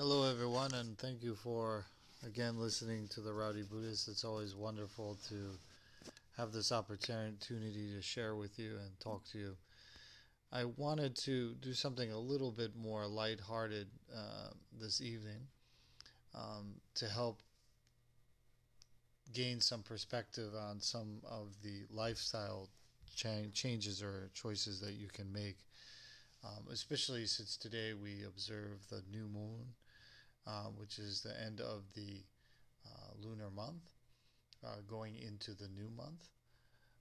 Hello, everyone, and thank you for again listening to the Rowdy Buddhist. It's always wonderful to have this opportunity to share with you and talk to you. I wanted to do something a little bit more lighthearted uh, this evening um, to help gain some perspective on some of the lifestyle cha- changes or choices that you can make. Um, especially since today we observe the new moon, uh, which is the end of the uh, lunar month, uh, going into the new month.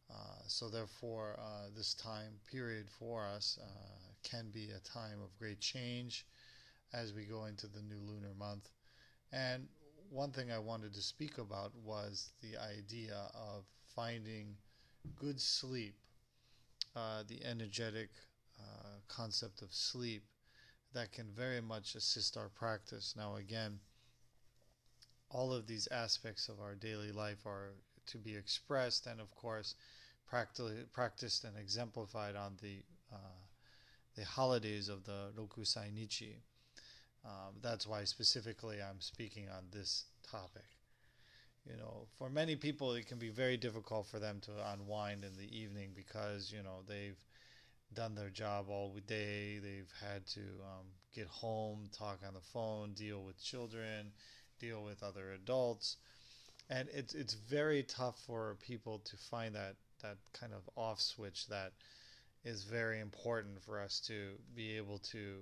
Uh, so therefore, uh, this time period for us uh, can be a time of great change as we go into the new lunar month. And one thing I wanted to speak about was the idea of finding good sleep, the energetic concept of sleep that can very much assist our practice. Now, again, all of these aspects of our daily life are to be expressed and, of course, practiced and exemplified on the uh, the holidays of the Roku Sainichi. Um, that's why specifically I'm speaking on this topic. You know, for many people, it can be very difficult for them to unwind in the evening because you know they've done their job all day. They've had to um, get home, talk on the phone, deal with children, deal with other adults, and it's it's very tough for people to find that that kind of off switch that is very important for us to be able to,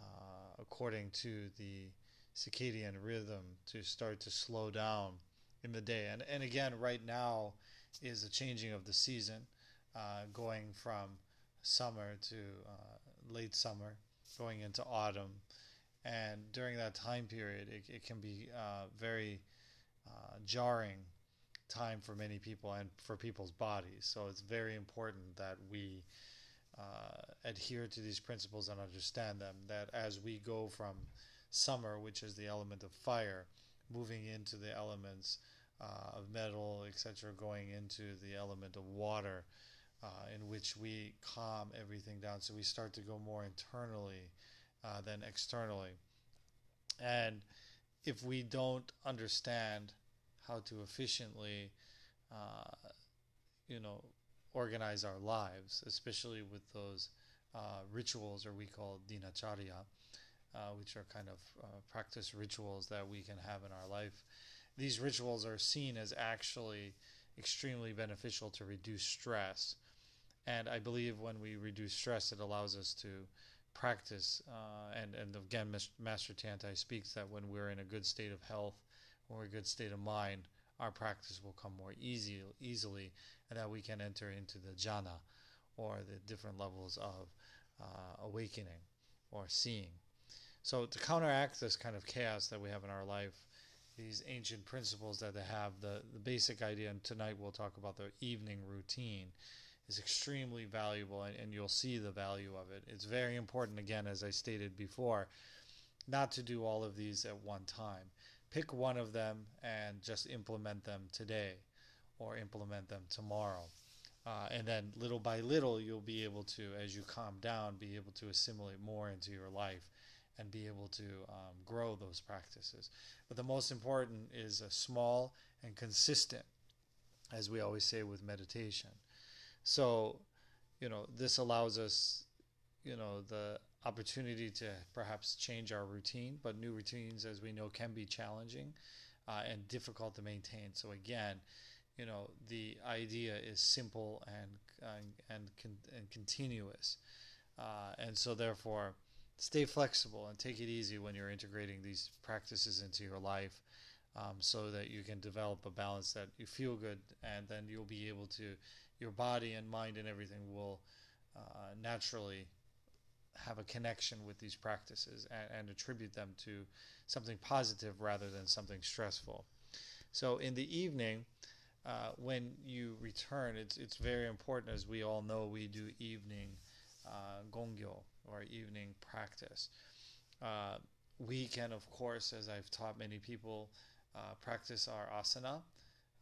uh, according to the circadian rhythm, to start to slow down in the day. And and again, right now is the changing of the season, uh, going from summer to uh, late summer, going into autumn. And during that time period, it, it can be uh, very uh, jarring time for many people and for people's bodies. So it's very important that we uh, adhere to these principles and understand them. That as we go from summer, which is the element of fire, moving into the elements uh, of metal, etc., going into the element of water, uh, in which we calm everything down. So we start to go more internally uh, than externally. And if we don't understand how to efficiently, uh, you know, organize our lives, especially with those uh, rituals, or we call dinacharya, uh, which are kind of uh, practice rituals that we can have in our life. These rituals are seen as actually extremely beneficial to reduce stress. And I believe when we reduce stress, it allows us to practice. Uh, and, and again, Master Tiantai speaks that when we're in a good state of health, when we're a good state of mind, our practice will come more easy, easily, and that we can enter into the jhana, or the different levels of uh, awakening or seeing. So to counteract this kind of chaos that we have in our life, these ancient principles that they have, the, the basic idea, and tonight we'll talk about the evening routine, is extremely valuable, and, and you'll see the value of it. It's very important, again, as I stated before, not to do all of these at one time pick one of them and just implement them today or implement them tomorrow. Uh, and then little by little, you'll be able to, as you calm down, be able to assimilate more into your life and be able to um, grow those practices. But the most important is a small and consistent, as we always say with meditation. So, you know, this allows us, you know, the opportunity to perhaps change our routine, but new routines, as we know, can be challenging uh, and difficult to maintain. So again, you know, the idea is simple and and and, con- and continuous, uh, and so therefore, stay flexible and take it easy when you're integrating these practices into your life. Um, so that you can develop a balance that you feel good, and then you'll be able to, your body and mind and everything will uh, naturally have a connection with these practices and, and attribute them to something positive rather than something stressful. So in the evening, uh, when you return, it's it's very important, as we all know, we do evening uh, gongyo or evening practice. Uh, we can, of course, as I've taught many people, uh, practice our asana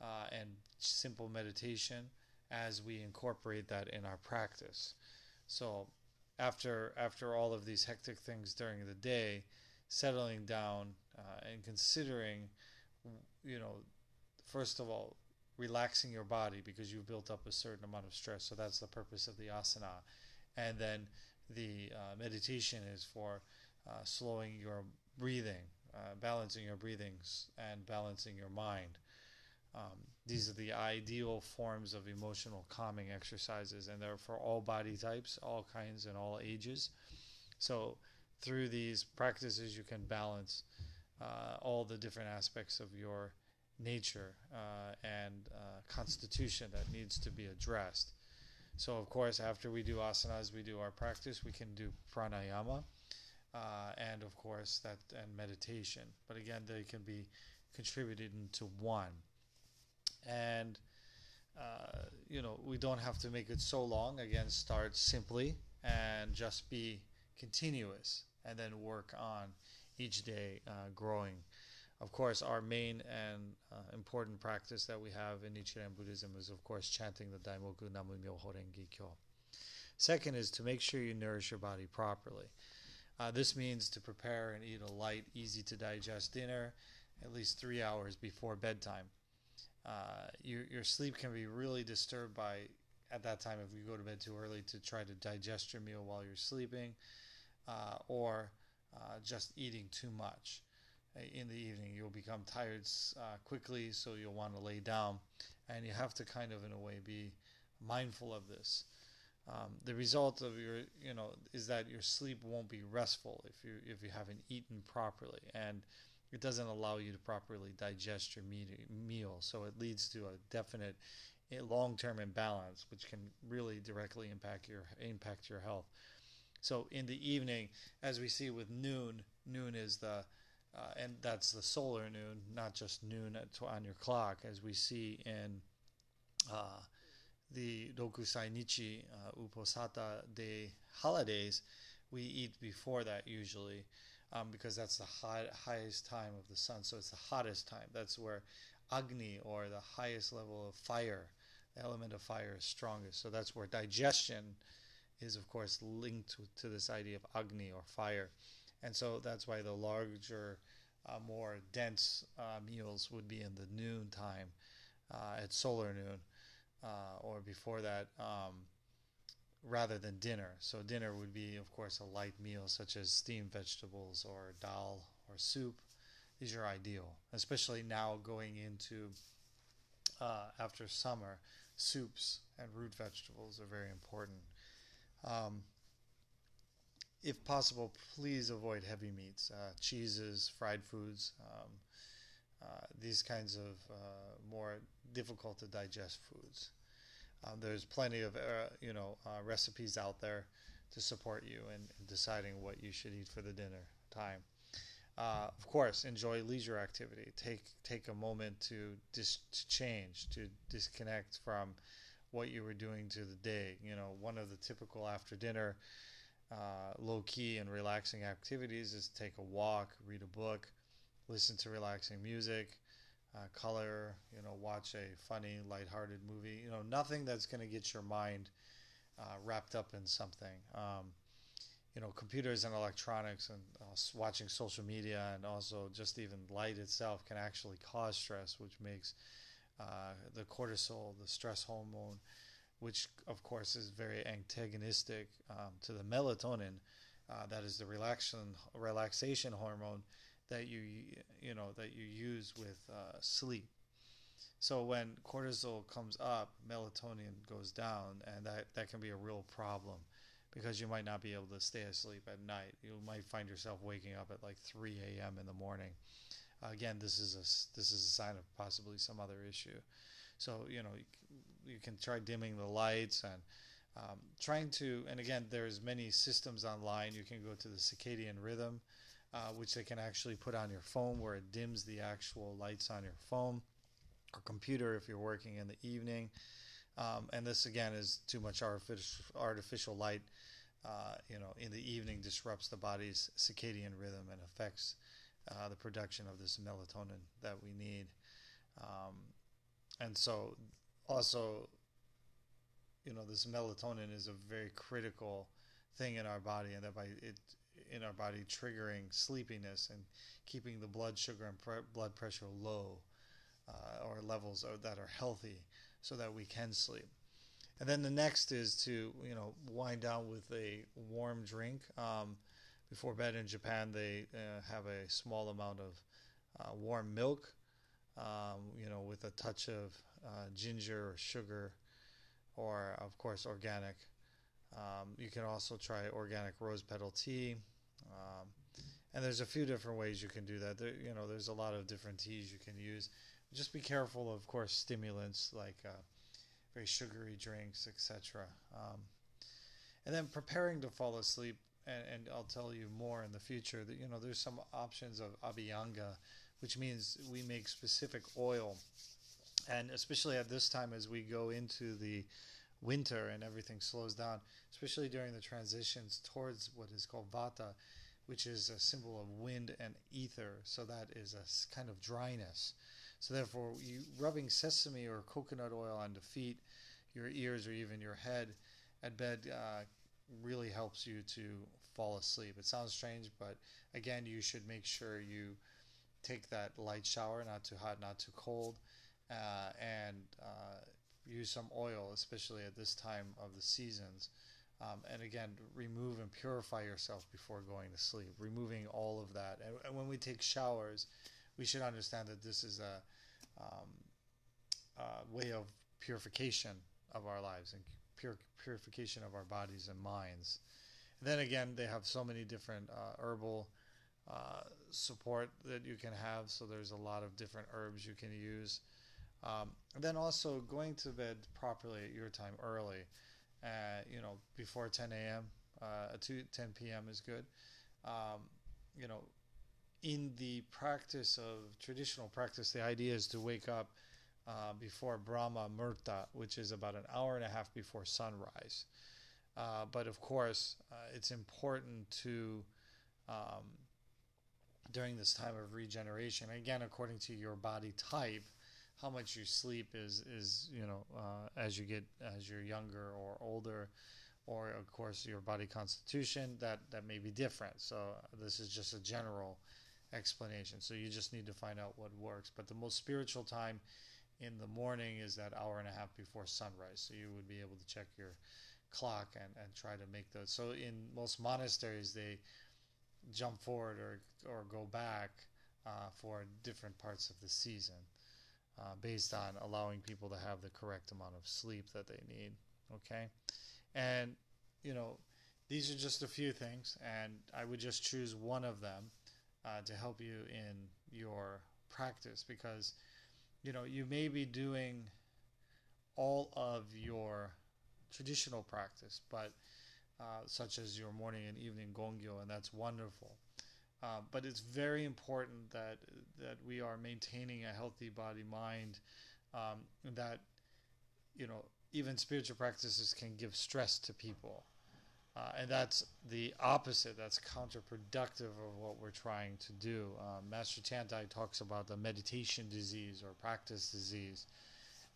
uh, and simple meditation as we incorporate that in our practice. So after after all of these hectic things during the day, settling down uh, and considering, you know, first of all, relaxing your body because you've built up a certain amount of stress. So that's the purpose of the asana. And then the uh, meditation is for uh, slowing your breathing, uh, balancing your breathings, and balancing your mind. Um, these are the ideal forms of emotional calming exercises, and they're for all body types, all kinds, and all ages. So, through these practices, you can balance uh, all the different aspects of your nature uh, and uh, constitution that needs to be addressed. So, of course, after we do asanas, we do our practice, we can do pranayama. Uh, and of course that and meditation but again they can be contributed into one and uh, you know we don't have to make it so long. Again start simply and just be continuous and then work on each day uh, growing. Of course our main and uh, important practice that we have in Nichiren Buddhism is of course chanting the Daimoku Namu Myoho Renge Kyo. Second is to make sure you nourish your body properly. Uh, this means to prepare and eat a light easy to digest dinner at least three hours before bedtime uh, your, your sleep can be really disturbed by at that time if you go to bed too early to try to digest your meal while you're sleeping uh, or uh, just eating too much. Uh, in the evening you'll become tired uh, quickly so you'll want to lay down and you have to kind of in a way be mindful of this. Um, the result of your you know is that your sleep won't be restful if you if you haven't eaten properly. And it doesn't allow you to properly digest your meal. So it leads to a definite long-term imbalance, which can really directly impact your impact your health. So in the evening, as we see with noon, noon is the uh, and that's the solar noon, not just noon on your clock, as we see in uh, the Rokusai Nichi uh, Day holidays. We eat before that usually um, because that's the high, highest time of the sun. So it's the hottest time. That's where Agni, or the highest level of fire, the element of fire, is strongest. So that's where digestion is, of course, linked to, to this idea of Agni or fire. And so that's why the larger, uh, more dense uh, meals would be in the noon time, uh, at solar noon, uh, or before that. Um, rather than dinner. So dinner would be, of course, a light meal such as steamed vegetables or dal or soup. These are ideal, especially now going into uh, after summer. Soups and root vegetables are very important. Um, if possible, please avoid heavy meats, uh, cheeses, fried foods, um, uh, these kinds of uh, more difficult to digest foods. Um, there's plenty of uh, you know uh, recipes out there to support you in, in, deciding what you should eat for the dinner time. Uh, of course, enjoy leisure activity. Take take a moment to dis- to change, to disconnect from what you were doing to the day. You know, one of the typical after dinner uh, low key and relaxing activities is take a walk, read a book, listen to relaxing music, uh, color, you know, watch a funny, lighthearted movie. You know, nothing that's going to get your mind uh, wrapped up in something. Um, you know, computers and electronics and uh, watching social media and also just even light itself can actually cause stress, which makes uh, the cortisol, the stress hormone, which of course is very antagonistic um, to the melatonin, uh, that is the relaxation relaxation hormone that you you know that you use with uh, sleep. So when cortisol comes up, melatonin goes down, and that that can be a real problem because you might not be able to stay asleep at night. You might find yourself waking up at like 3 a.m. in the morning. Again, this is a this is a sign of possibly some other issue. So you know you, you can try dimming the lights and um, trying to. And again, there's many systems online. You can go to the circadian rhythm uh, which they can actually put on your phone where it dims the actual lights on your phone or computer if you're working in the evening. Um, and this again is too much artificial, artificial light. Uh, you know, in the evening disrupts the body's circadian rhythm and affects uh, the production of this melatonin that we need. Um, and so, also, you know, this melatonin is a very critical thing in our body, and that by it in our body, triggering sleepiness and keeping the blood sugar and pre- blood pressure low uh, or levels that are healthy so that we can sleep. And then the next is to you know wind down with a warm drink. Um, before bed in Japan, they uh, have a small amount of uh, warm milk, um, you know, with a touch of uh, ginger or sugar, or of course organic. Um, you can also try organic rose petal tea, um, and there's a few different ways you can do that. There, you know, there's a lot of different teas you can use. Just be careful, of course, stimulants like uh, very sugary drinks, etc. Um, and then preparing to fall asleep, and, and, I'll tell you more in the future. That you know, there's some options of abhyanga, which means we make specific oil, and especially at this time as we go into the winter and everything slows down, especially during the transitions towards what is called vata, which is a symbol of wind and ether. So that is a kind of dryness. So therefore, you rubbing sesame or coconut oil on the feet, your ears, or even your head at bed uh, really helps you to fall asleep. It sounds strange, but again, you should make sure you take that light shower, not too hot, not too cold, uh, and uh, use some oil, especially at this time of the seasons. Um, and again, remove and purify yourself before going to sleep, removing all of that. And, and when we take showers, we should understand that this is a um, way of purification of our lives and pure, purification of our bodies and minds. And then again, they have so many different uh, herbal uh, support that you can have. So there's a lot of different herbs you can use. Um, and then also going to bed properly at your time early, you know, before 10 a.m. Uh, to 10 p.m. is good. Um, you know, in the practice of traditional practice, the idea is to wake up uh, before Brahma Muhurta, which is about an hour and a half before sunrise. Uh, but of course, uh, it's important to um, during this time of regeneration, again, according to your body type, how much you sleep is is you know uh, as you get as you're younger or older or of course your body constitution that that may be different. So this is just a general explanation. So you just need to find out what works. But the most spiritual time in the morning is that hour and a half before sunrise. So you would be able to check your clock and, and try to make those. So in most monasteries they jump forward or or go back uh, for different parts of the season uh, based on allowing people to have the correct amount of sleep that they need. Okay, and you know these are just a few things, and I would just choose one of them uh, to help you in your practice because you know you may be doing all of your traditional practice, but uh, such as your morning and evening gongyo, and that's wonderful. Uh, but it's very important that that we are maintaining a healthy body mind. Um, that you know even spiritual practices can give stress to people, uh, and that's the opposite. That's counterproductive of what we're trying to do. Um, Master Tiantai talks about the meditation disease or practice disease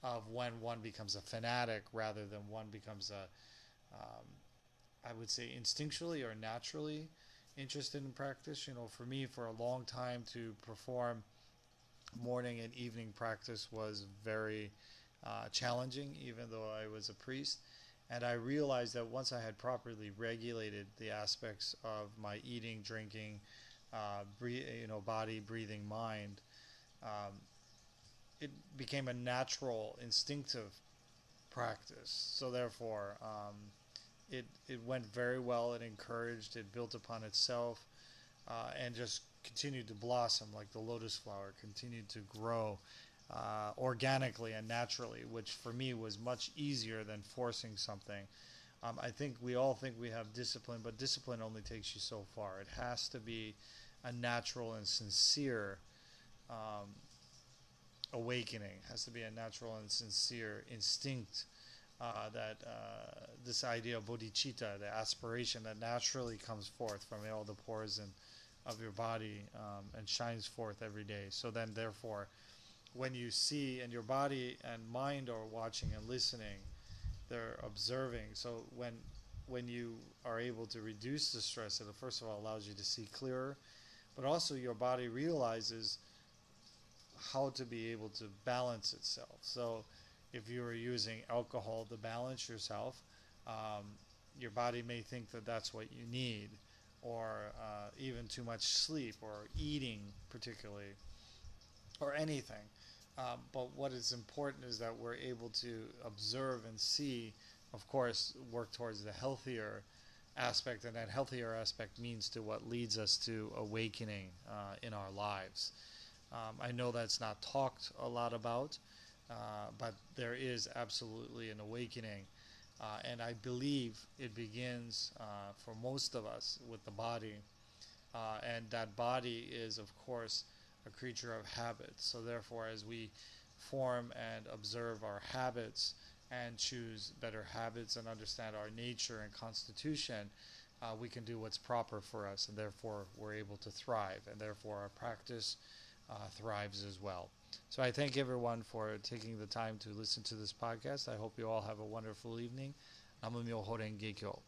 of when one becomes a fanatic rather than one becomes a, um, I would say instinctually or naturally interested in practice. You know, for me, for a long time to perform morning and evening practice was very uh, challenging, even though I was a priest. And I realized that once I had properly regulated the aspects of my eating, drinking, uh, you know, body, breathing, mind, um, it became a natural, instinctive practice. So therefore, um, it it went very well. It encouraged. It built upon itself, uh, and just continued to blossom like the lotus flower. Continued to grow uh, organically and naturally, which for me was much easier than forcing something. Um, I think we all think we have discipline, but discipline only takes you so far. It has to be a natural and sincere um, awakening. It has to be a natural and sincere instinct uh, that uh, this idea of bodhicitta, the aspiration that naturally comes forth from all the pores and of your body um, and shines forth every day. So then, therefore, when you see and your body and mind are watching and listening, they're observing. So when when you are able to reduce the stress, it first of all allows you to see clearer, but also your body realizes how to be able to balance itself. So, if you are using alcohol to balance yourself, um, your body may think that that's what you need, or uh, even too much sleep, or eating, particularly, or anything. Um, but what is important is that we're able to observe and see, of course, work towards the healthier aspect, and that healthier aspect means to what leads us to awakening uh, in our lives. Um, I know that's not talked a lot about, uh, but there is absolutely an awakening. Uh, and I believe it begins uh, for most of us with the body. Uh, and that body is, of course, a creature of habits. So, therefore, as we form and observe our habits and choose better habits and understand our nature and constitution, uh, we can do what's proper for us, and therefore we're able to thrive, and therefore our practice thrives as well. So I thank everyone for taking the time to listen to this podcast. I hope you all have a wonderful evening. Namu Myoho Renge Kyo.